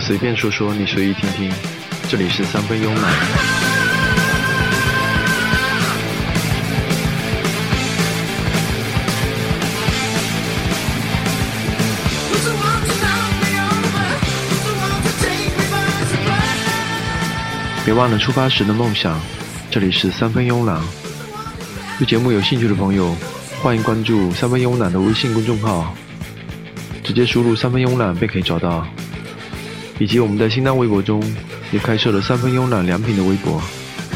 随便说说，你随意听听。这里是三分慵懒。别忘了出发时的梦想。这里是三分慵懒。对节目有兴趣的朋友，欢迎关注三分慵懒的微信公众号，直接输入“三分慵懒”便可以找到。以及我们在新浪微博中也开设了“三分慵懒良品”的微博，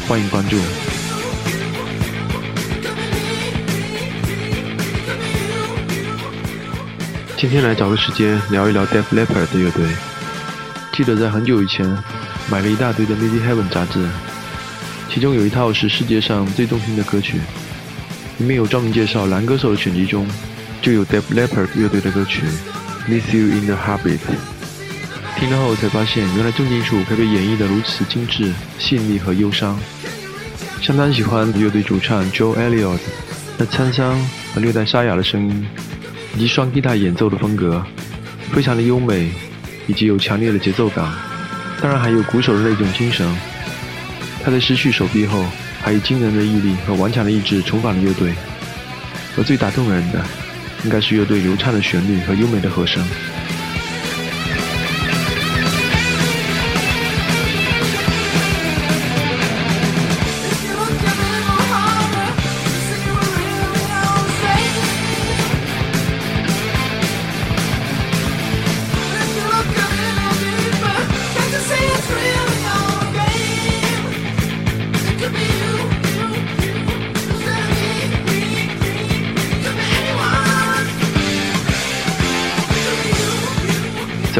欢迎关注。今天来找个时间聊一聊 Def Leppard 的乐队。记得在很久以前买了一大堆的《Midi Heaven》杂志，其中有一套是世界上最动听的歌曲。里面有专门介绍男歌手的选集中，就有 Def Leppard 乐队的歌曲《Miss You in the Heartbeat》。听了后才发现，原来重金属可以被演绎得如此精致、细腻和忧伤。相当喜欢乐队主唱 Joe Elliott 那沧桑和略带沙哑的声音，以及双吉他演奏的风格，非常的优美，以及有强烈的节奏感。当然还有鼓手的那种精神。他在失去手臂后。还以惊人的毅力和顽强的意志重返了乐队，而最打动人的，应该是乐队流畅的旋律和优美的和声。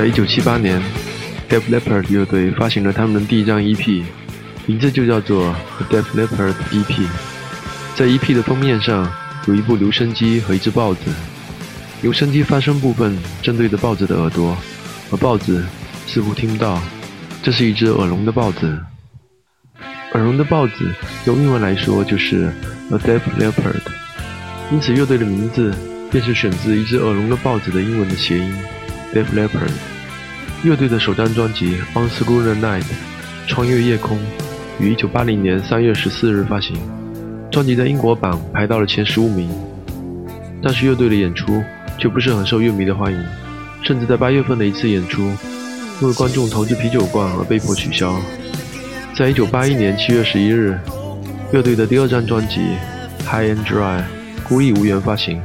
在一九七八年，Def Leppard 乐队发行了他们的第一张 EP，名字就叫做 The Def Leppard EP。在 EP 的封面上有一部留声机和一只豹子，留声机发声部分正对着豹子的耳朵，而豹子似乎听不到。这是一只耳聋的豹子。耳聋的豹子用英文来说就是 A Def Leppard，因此乐队的名字便是选自一只耳聋的豹子的英文的谐音。Def Leppard 乐队的首张专辑《On school Night》穿越夜空于1980年3月14日发行，专辑在英国榜排到了前十五名。但是乐队的演出却不是很受乐迷的欢迎，甚至在八月份的一次演出因为观众投掷啤酒罐而被迫取消。在1981年7月11日，乐队的第二张专辑《High and Dry》孤意无缘发行，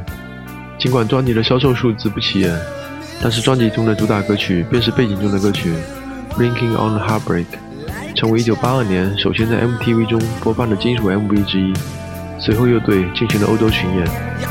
尽管专辑的销售数字不起眼。但是专辑中的主打歌曲便是背景中的歌曲《Blinking on the Heartbreak》，成为1982年首先在 MTV 中播放的金属 MV 之一。随后乐队进行了欧洲巡演。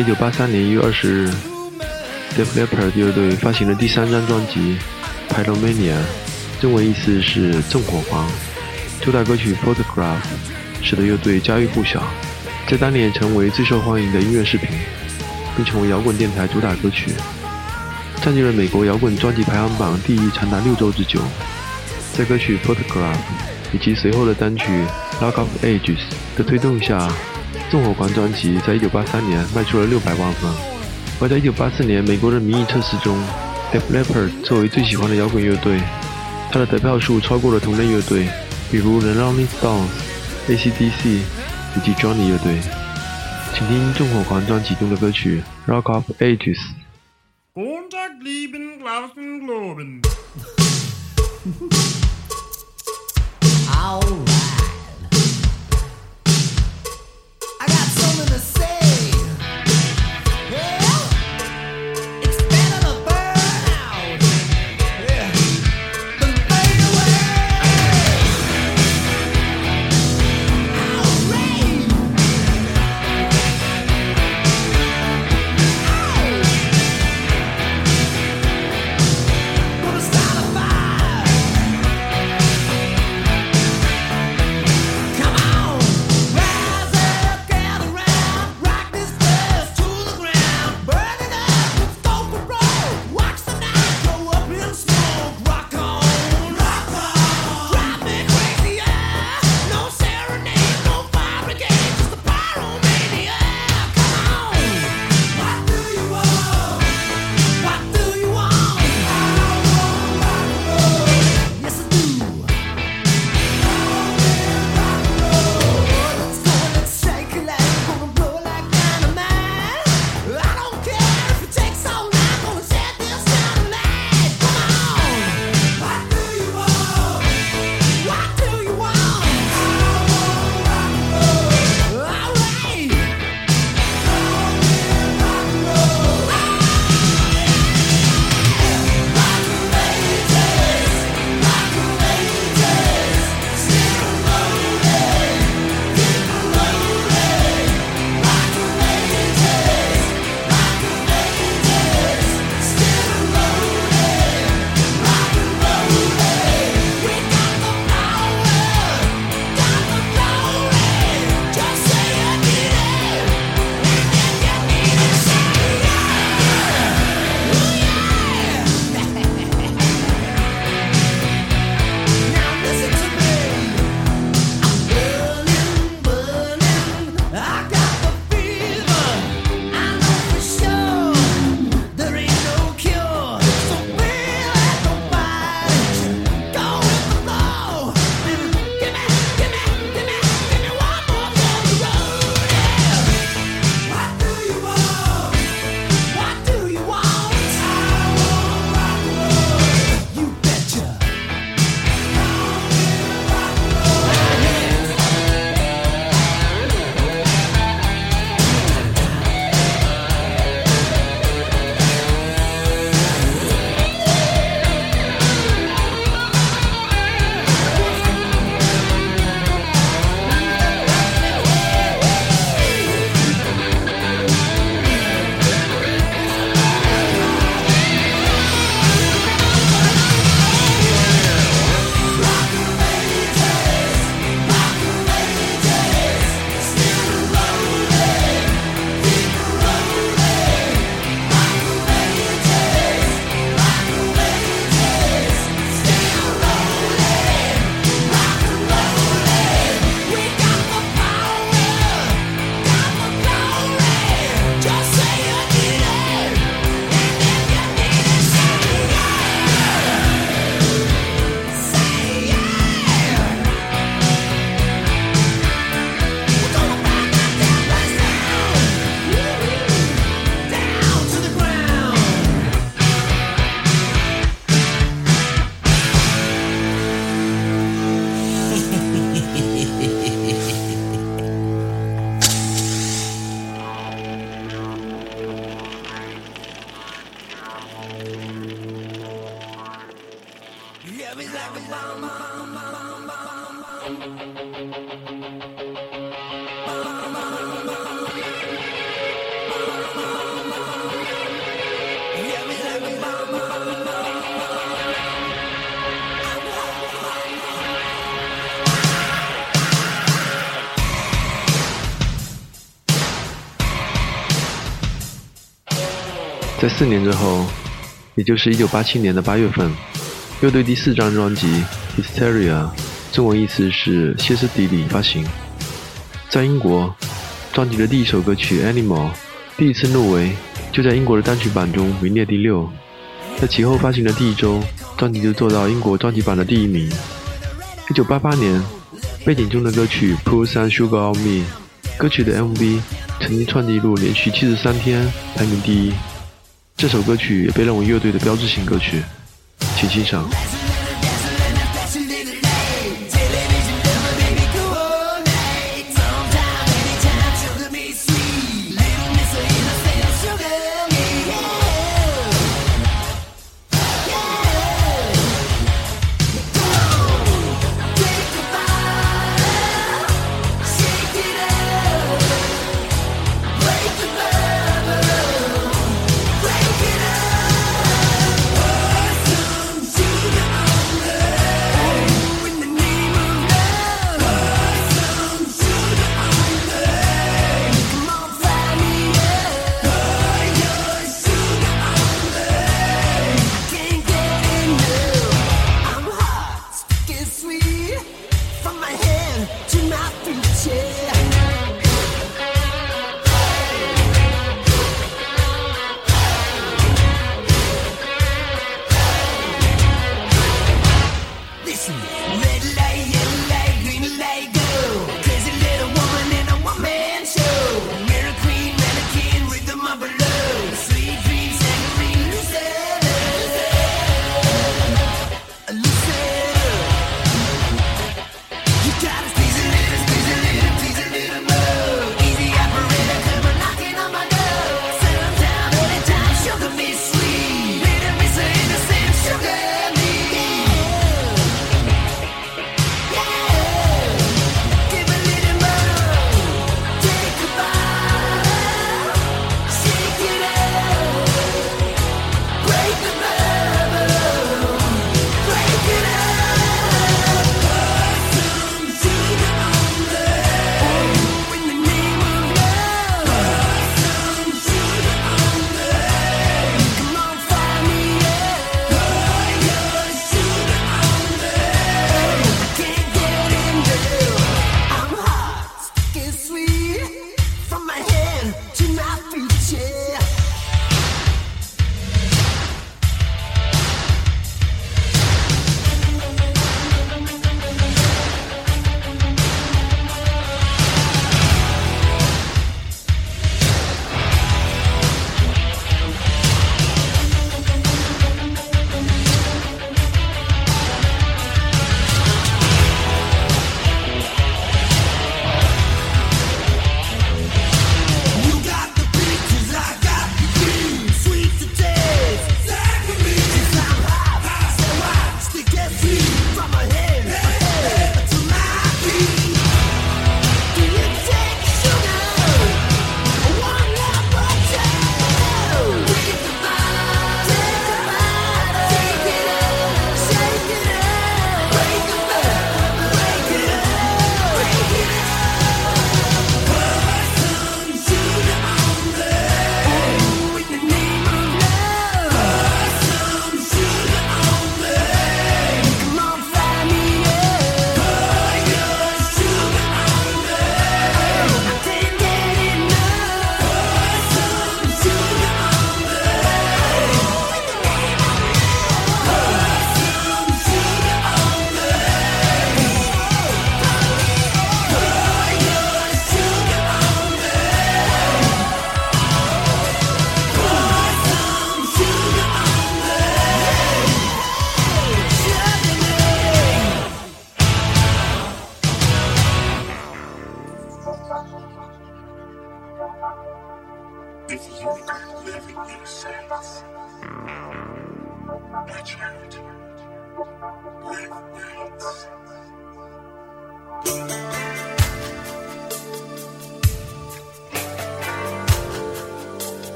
一九八三年一月二十日，Def Leppard 乐队发行了第三张专辑《Pyromania》，中文意思是“纵火狂”。主打歌曲《Photograph》使得乐队家喻户晓，在当年成为最受欢迎的音乐视频，并成为摇滚电台主打歌曲，占据了美国摇滚专辑排行榜第一长达六周之久。在歌曲《Photograph》以及随后的单曲《Lock of Ages》的推动下。纵火狂》专辑在一九八三年卖出了六百万份，而在一九八四年美国的民意测试中，Def l e p p e r 作为最喜欢的摇滚乐队，他的得票数超过了同类乐队，比如 The Rolling Stones、AC/DC 以及 Johnny 乐队。请听《纵火狂》专辑中的歌曲《Rock of Ages》。All right. 在四年之后，也就是1987年的八月份，乐队第四张专辑《Hysteria》，中文意思是歇斯底里发行。在英国，专辑的第一首歌曲《Animal》第一次入围，就在英国的单曲榜中名列第六。在其后发行的第一周，专辑就做到英国专辑榜的第一名。1988年，背景中的歌曲《Pour Some Sugar on Me》，歌曲的 MV 曾经创纪录，连续七十三天排名第一。这首歌曲也被认为乐队的标志性歌曲，请欣赏。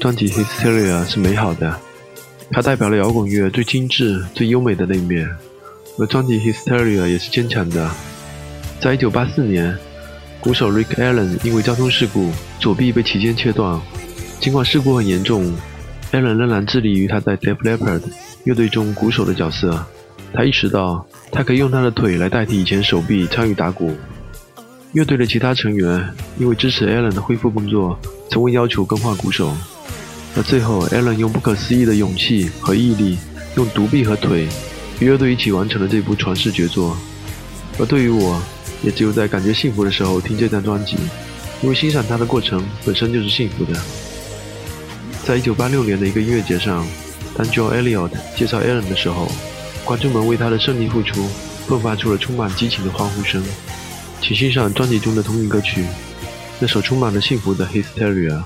专辑《Hysteria》是美好的，它代表了摇滚乐最精致、最优美的那一面；而专辑《Hysteria》也是坚强的。在1984年，鼓手 Rick Allen 因为交通事故左臂被齐肩切断，尽管事故很严重，Allen 仍然致力于他在 Def Leppard 乐队中鼓手的角色。他意识到，他可以用他的腿来代替以前手臂参与打鼓。乐队的其他成员因为支持 Allen 的恢复工作，从未要求更换鼓手。而最后，Allen 用不可思议的勇气和毅力，用独臂和腿与乐队一起完成了这部传世绝作。而对于我，也只有在感觉幸福的时候听这张专辑，因为欣赏它的过程本身就是幸福的。在一九八六年的一个音乐节上，当 Joe Elliott 介绍 Allen 的时候，观众们为他的胜利付出迸发出了充满激情的欢呼声。请欣赏专辑中的同名歌曲，那首充满了幸福的《Hysteria》。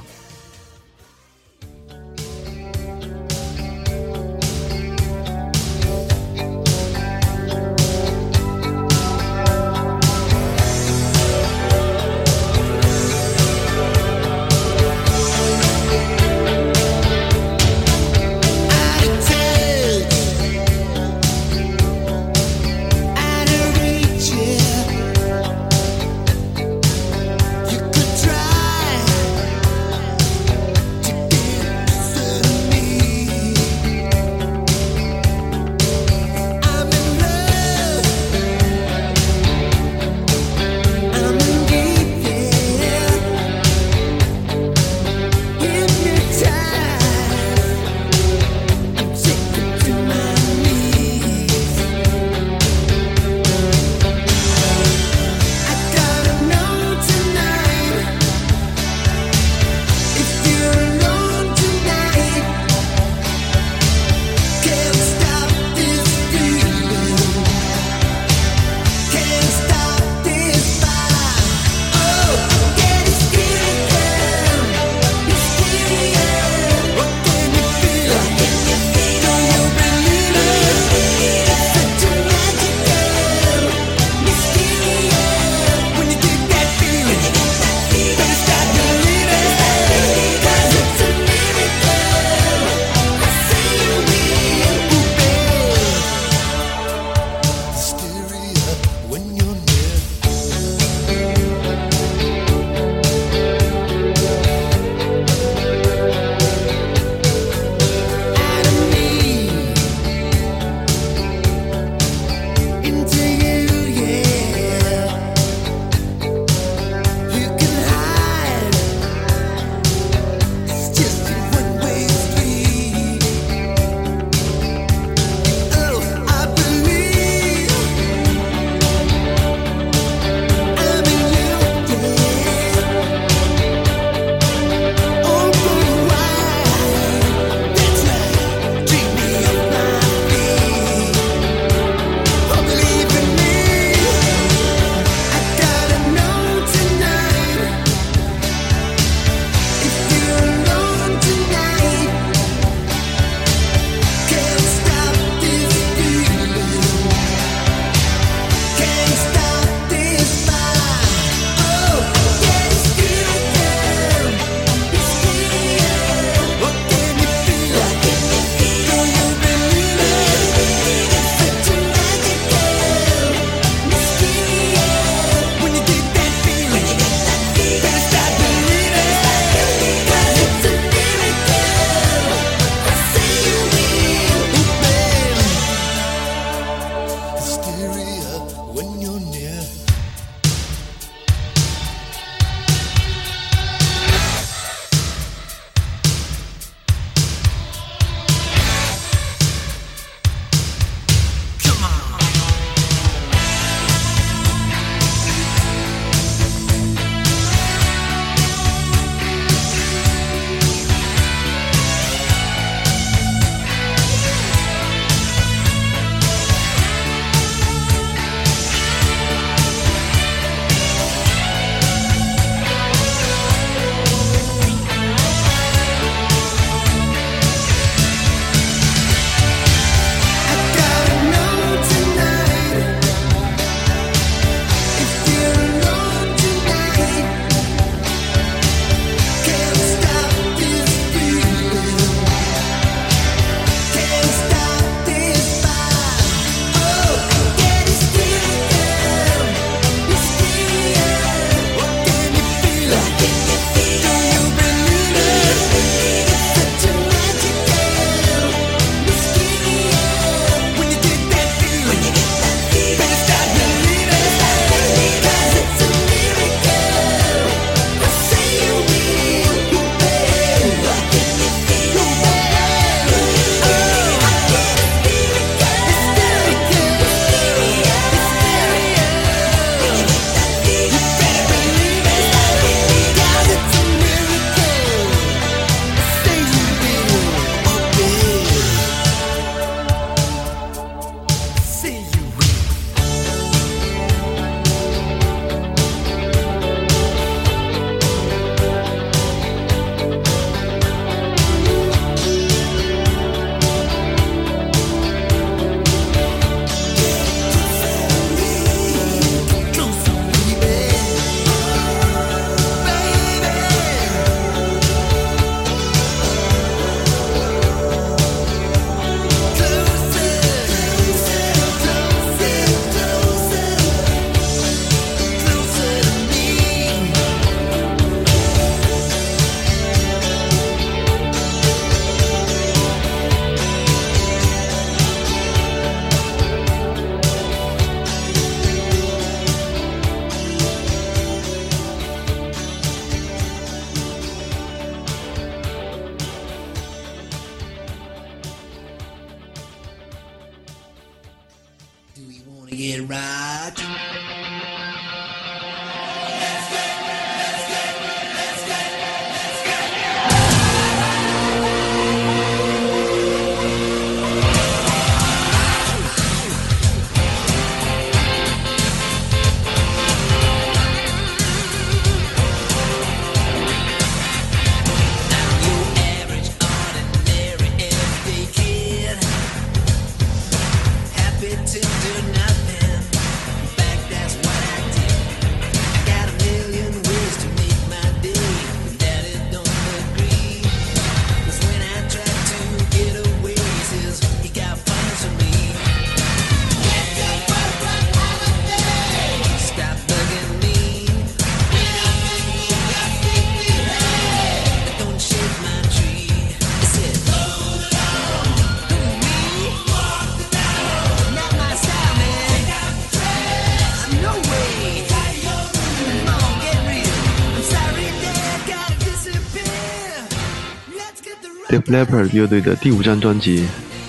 Leppard 乐队的第五张专辑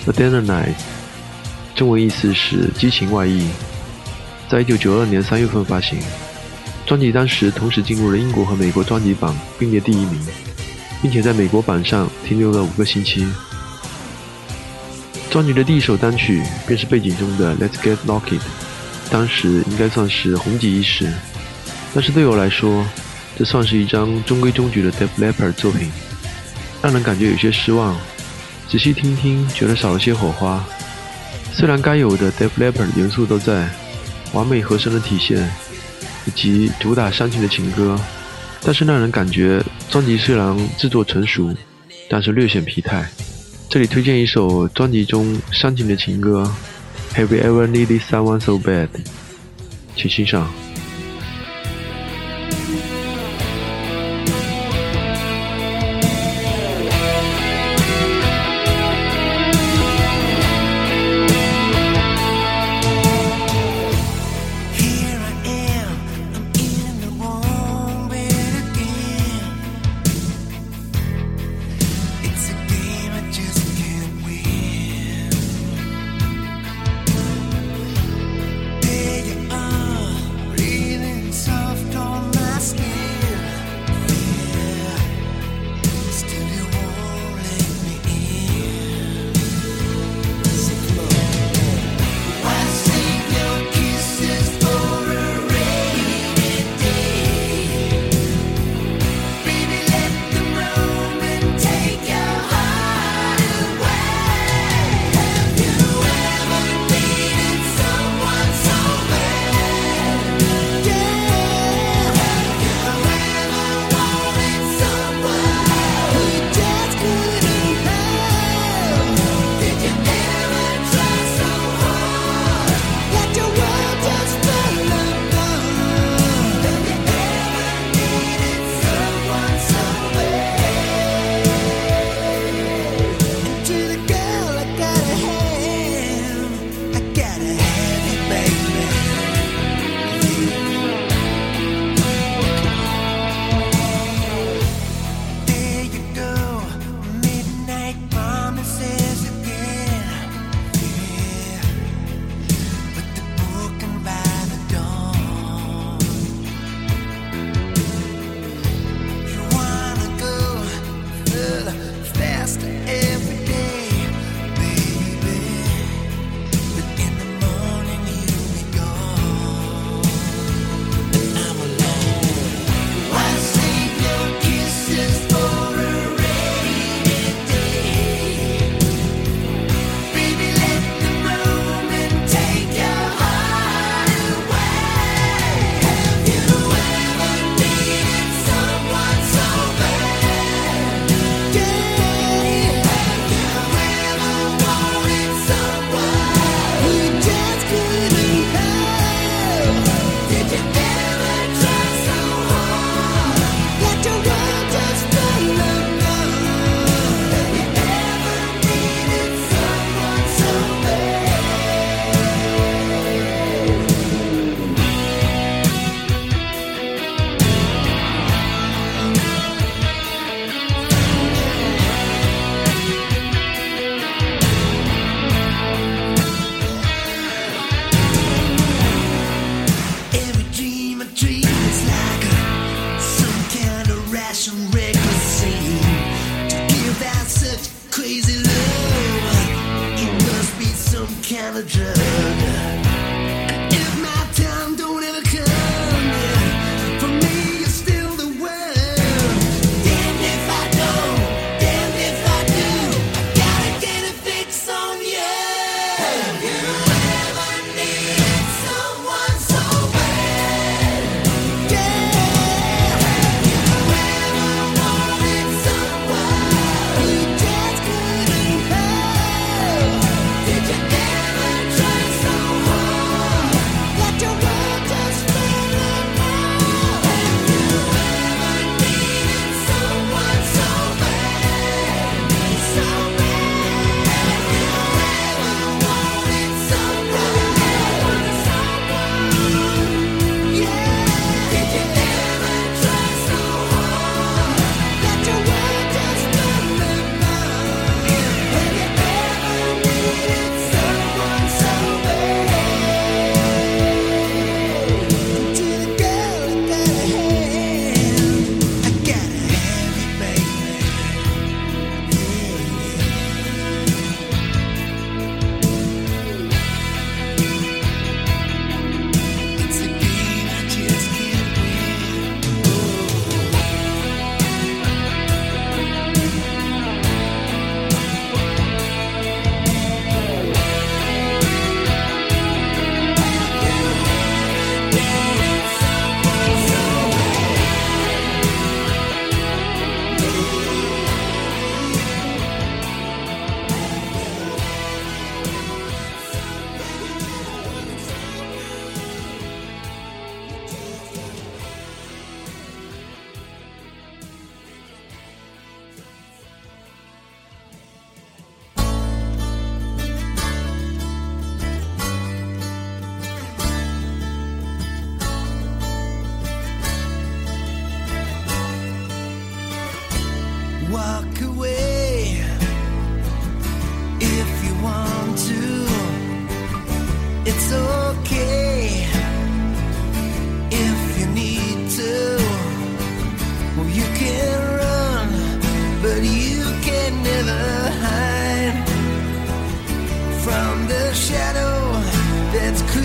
《A d e n a Night》，中文意思是“激情外溢”，在一九九二年三月份发行。专辑当时同时进入了英国和美国专辑榜并列第一名，并且在美国榜上停留了五个星期。专辑的第一首单曲便是背景中的《Let's Get Locked》，当时应该算是红极一时。但是对我来说，这算是一张中规中矩的 Def Leppard 作品。让人感觉有些失望。仔细听听，觉得少了些火花。虽然该有的 Def Leppard 元素都在，完美和声的体现，以及主打煽情的情歌，但是让人感觉专辑虽然制作成熟，但是略显疲态。这里推荐一首专辑中煽情的情歌《Have You Ever Needed Someone So Bad》，请欣赏。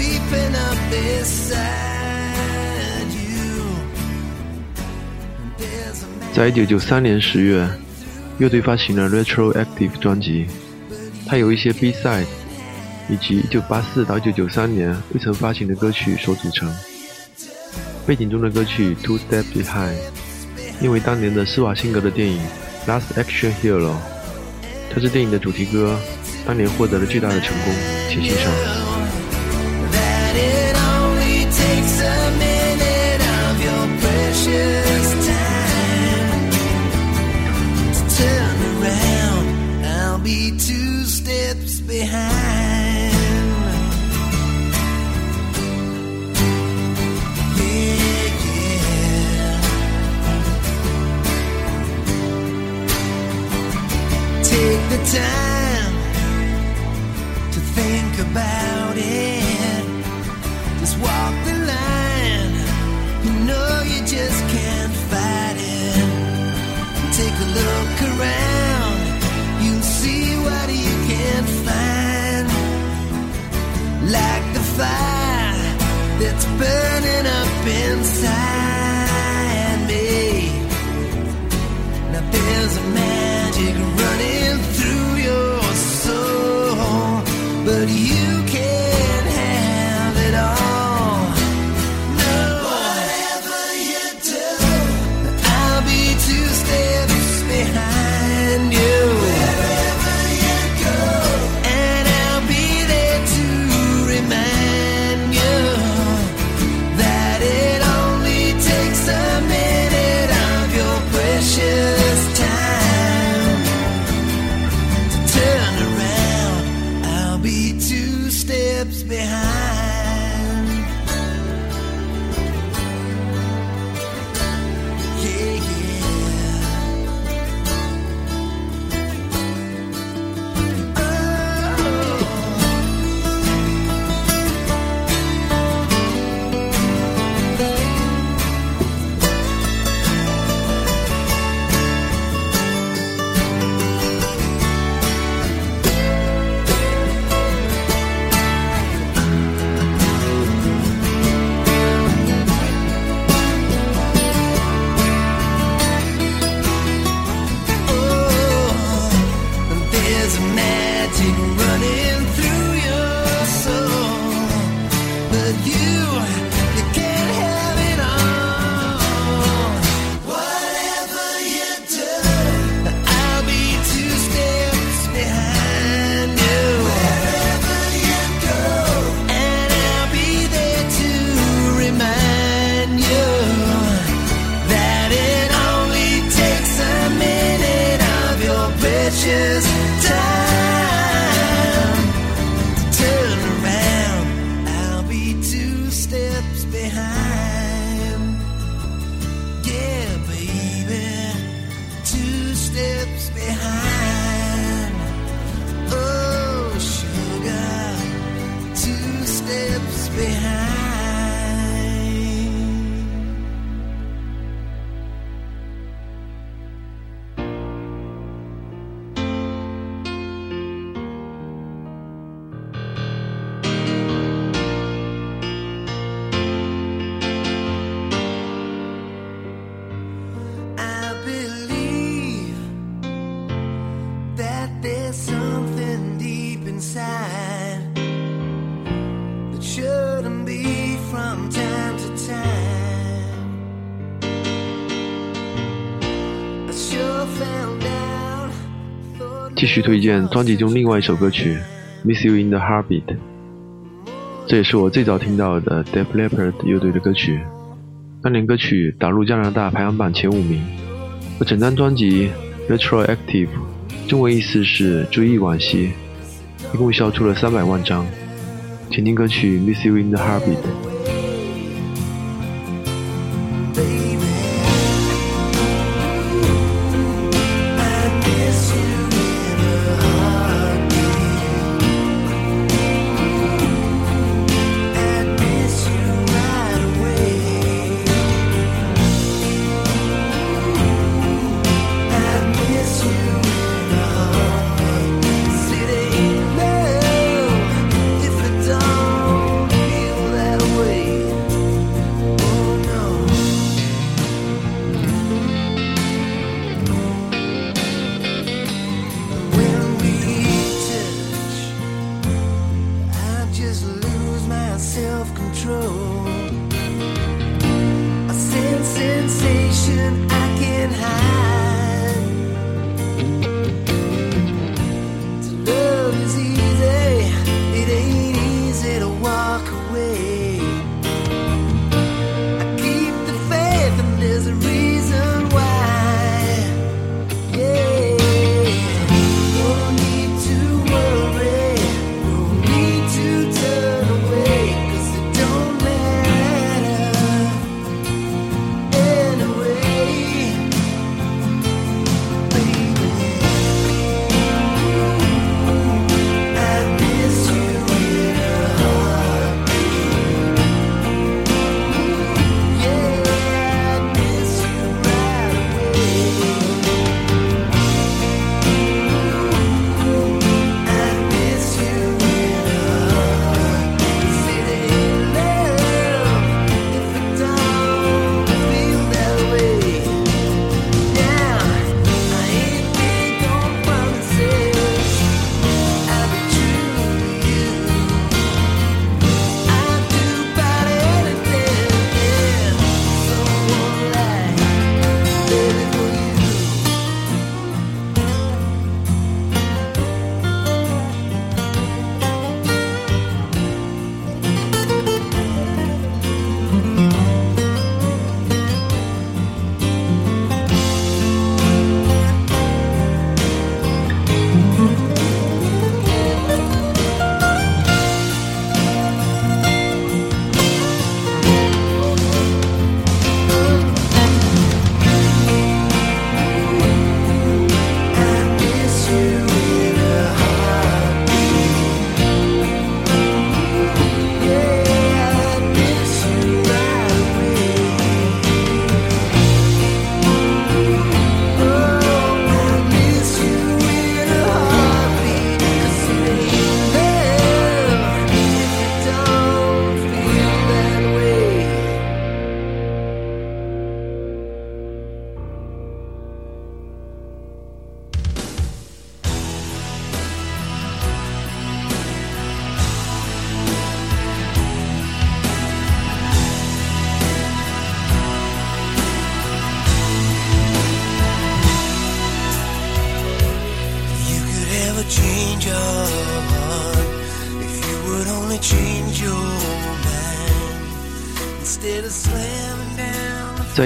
Creeping up beside you. 在一九九三年十月，乐队发行了 Retroactive 专辑，它有一些 B-side 以及一九八四到一九九三年未曾发行的歌曲所组成。背景中的歌曲 Two Steps Behind，因为当年的施瓦辛格的电影《Last Action Hero》，它是电影的主题歌，当年获得了巨大的成功，请欣赏。Time to think about it. Just walk the line. You know you just can't fight it. Take a look around. You'll see what you can't find. Like the fire that's burning up inside me. Now there's a magic running through your soul, but you steps behind. 去推荐专辑中另外一首歌曲《Miss You in the Heartbeat》，这也是我最早听到的 d e p Leopard 乐队的歌曲。当年歌曲打入加拿大排行榜前五名，而整张专辑《Retroactive》中文意思是“追忆往昔”，一共销出了三百万张。请听歌曲《Miss You in the Heartbeat》。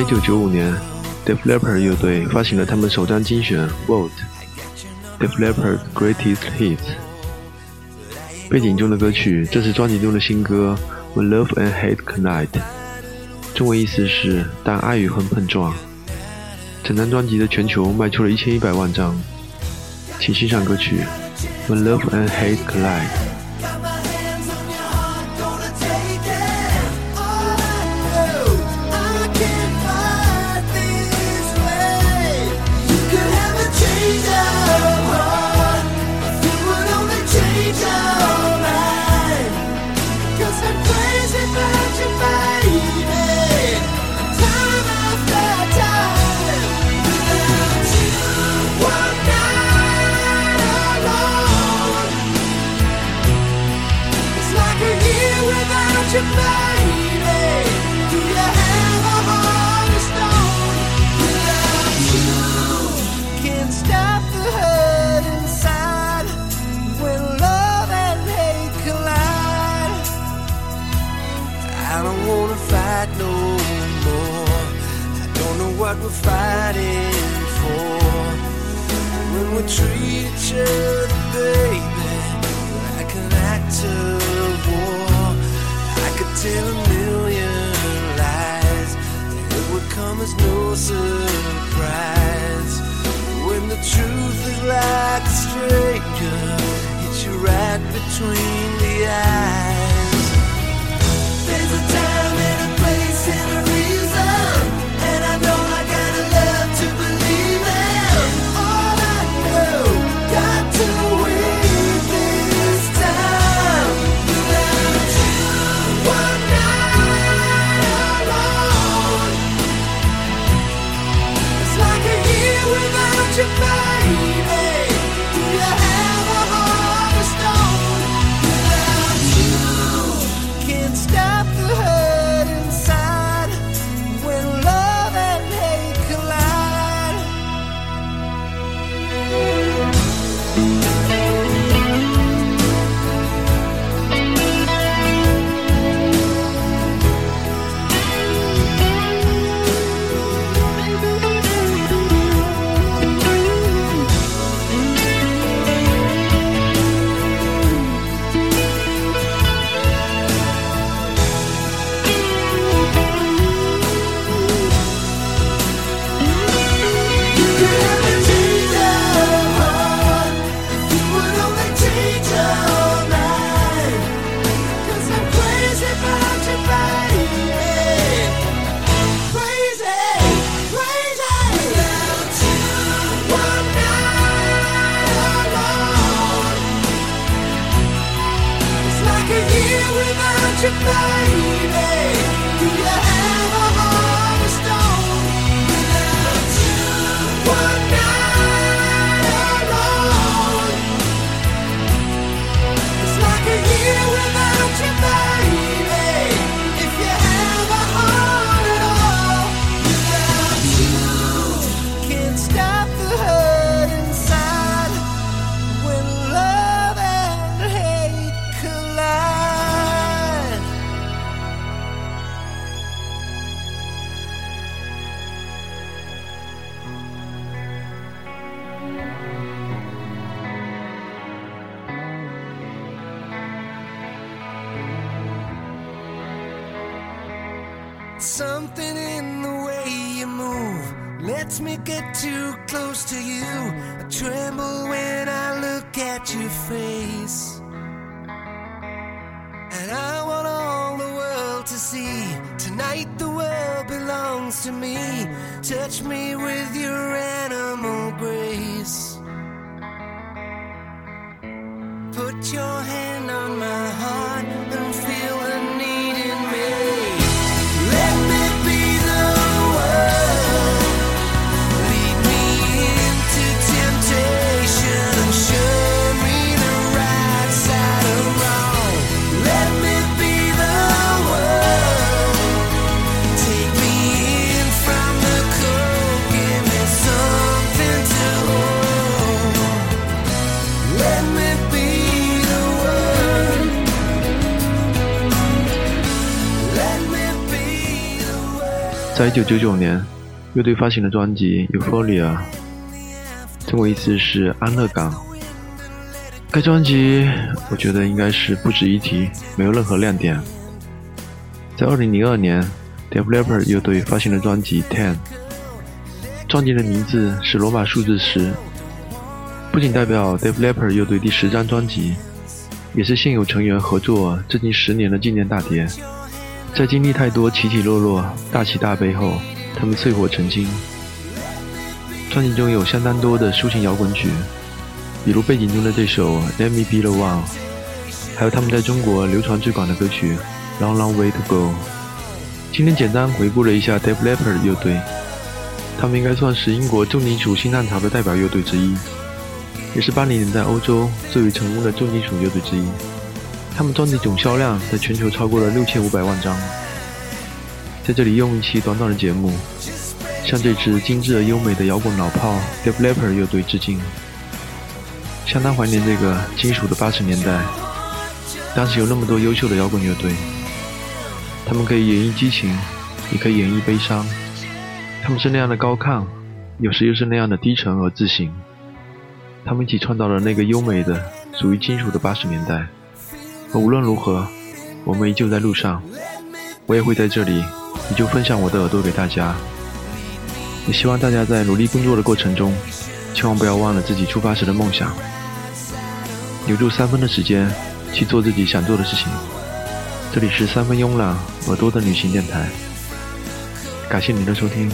九九五年，Def l e p p e r 乐队发行了他们首张精选《Vote》，Def l e p p e r Greatest Hits。背景中的歌曲，这是专辑中的新歌《When Love and Hate Collide》，中文意思是“当爱与恨碰撞”。整张专辑的全球卖出了一千一百万张，请欣赏歌曲《When Love and Hate Collide》。we treat each other, baby, like an act of war. I could tell a million lies, and it would come as no surprise. When the truth is like a stranger hits you right between the eyes. 在一九九九年乐队发行的专辑 euphoria 中文意思是安乐感该专辑我觉得应该是不值一提没有任何亮点。在二零零二年 developer 乐队发行的专辑 ten 专辑的名字是罗马数字十不仅代表 developer 乐队第十张专辑也是现有成员合作至今十年的纪念大碟。在经历太多起起落落、大起大悲后，他们淬火成金。专辑中有相当多的抒情摇滚曲，比如背景中的这首《Let Me Be the One》，还有他们在中国流传最广的歌曲《Long Long Way to Go》。今天简单回顾了一下 Def Leppard 乐队，他们应该算是英国重金属新浪潮的代表乐队之一，也是八零年代欧洲最为成功的重金属乐队之一。他们专辑总销量在全球超过了六千五百万张。在这里用一期短短的节目。向这支精致而优美的摇滚老炮 Def Leppard 乐队致敬，相当怀念这个金属的八十年代。当时有那么多优秀的摇滚乐队，他们可以演绎激情，也可以演绎悲伤。他们是那样的高亢，有时又是那样的低沉而自信。他们一起创造了那个优美的、属于金属的八十年代。无论如何，我们依旧在路上，我也会在这里，依旧分享我的耳朵给大家。也希望大家在努力工作的过程中，千万不要忘了自己出发时的梦想。留住三分的时间去做自己想做的事情。这里是三分慵懒耳朵的旅行电台，感谢您的收听，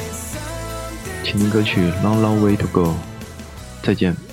请听歌曲《Long Long Way to Go》，再见。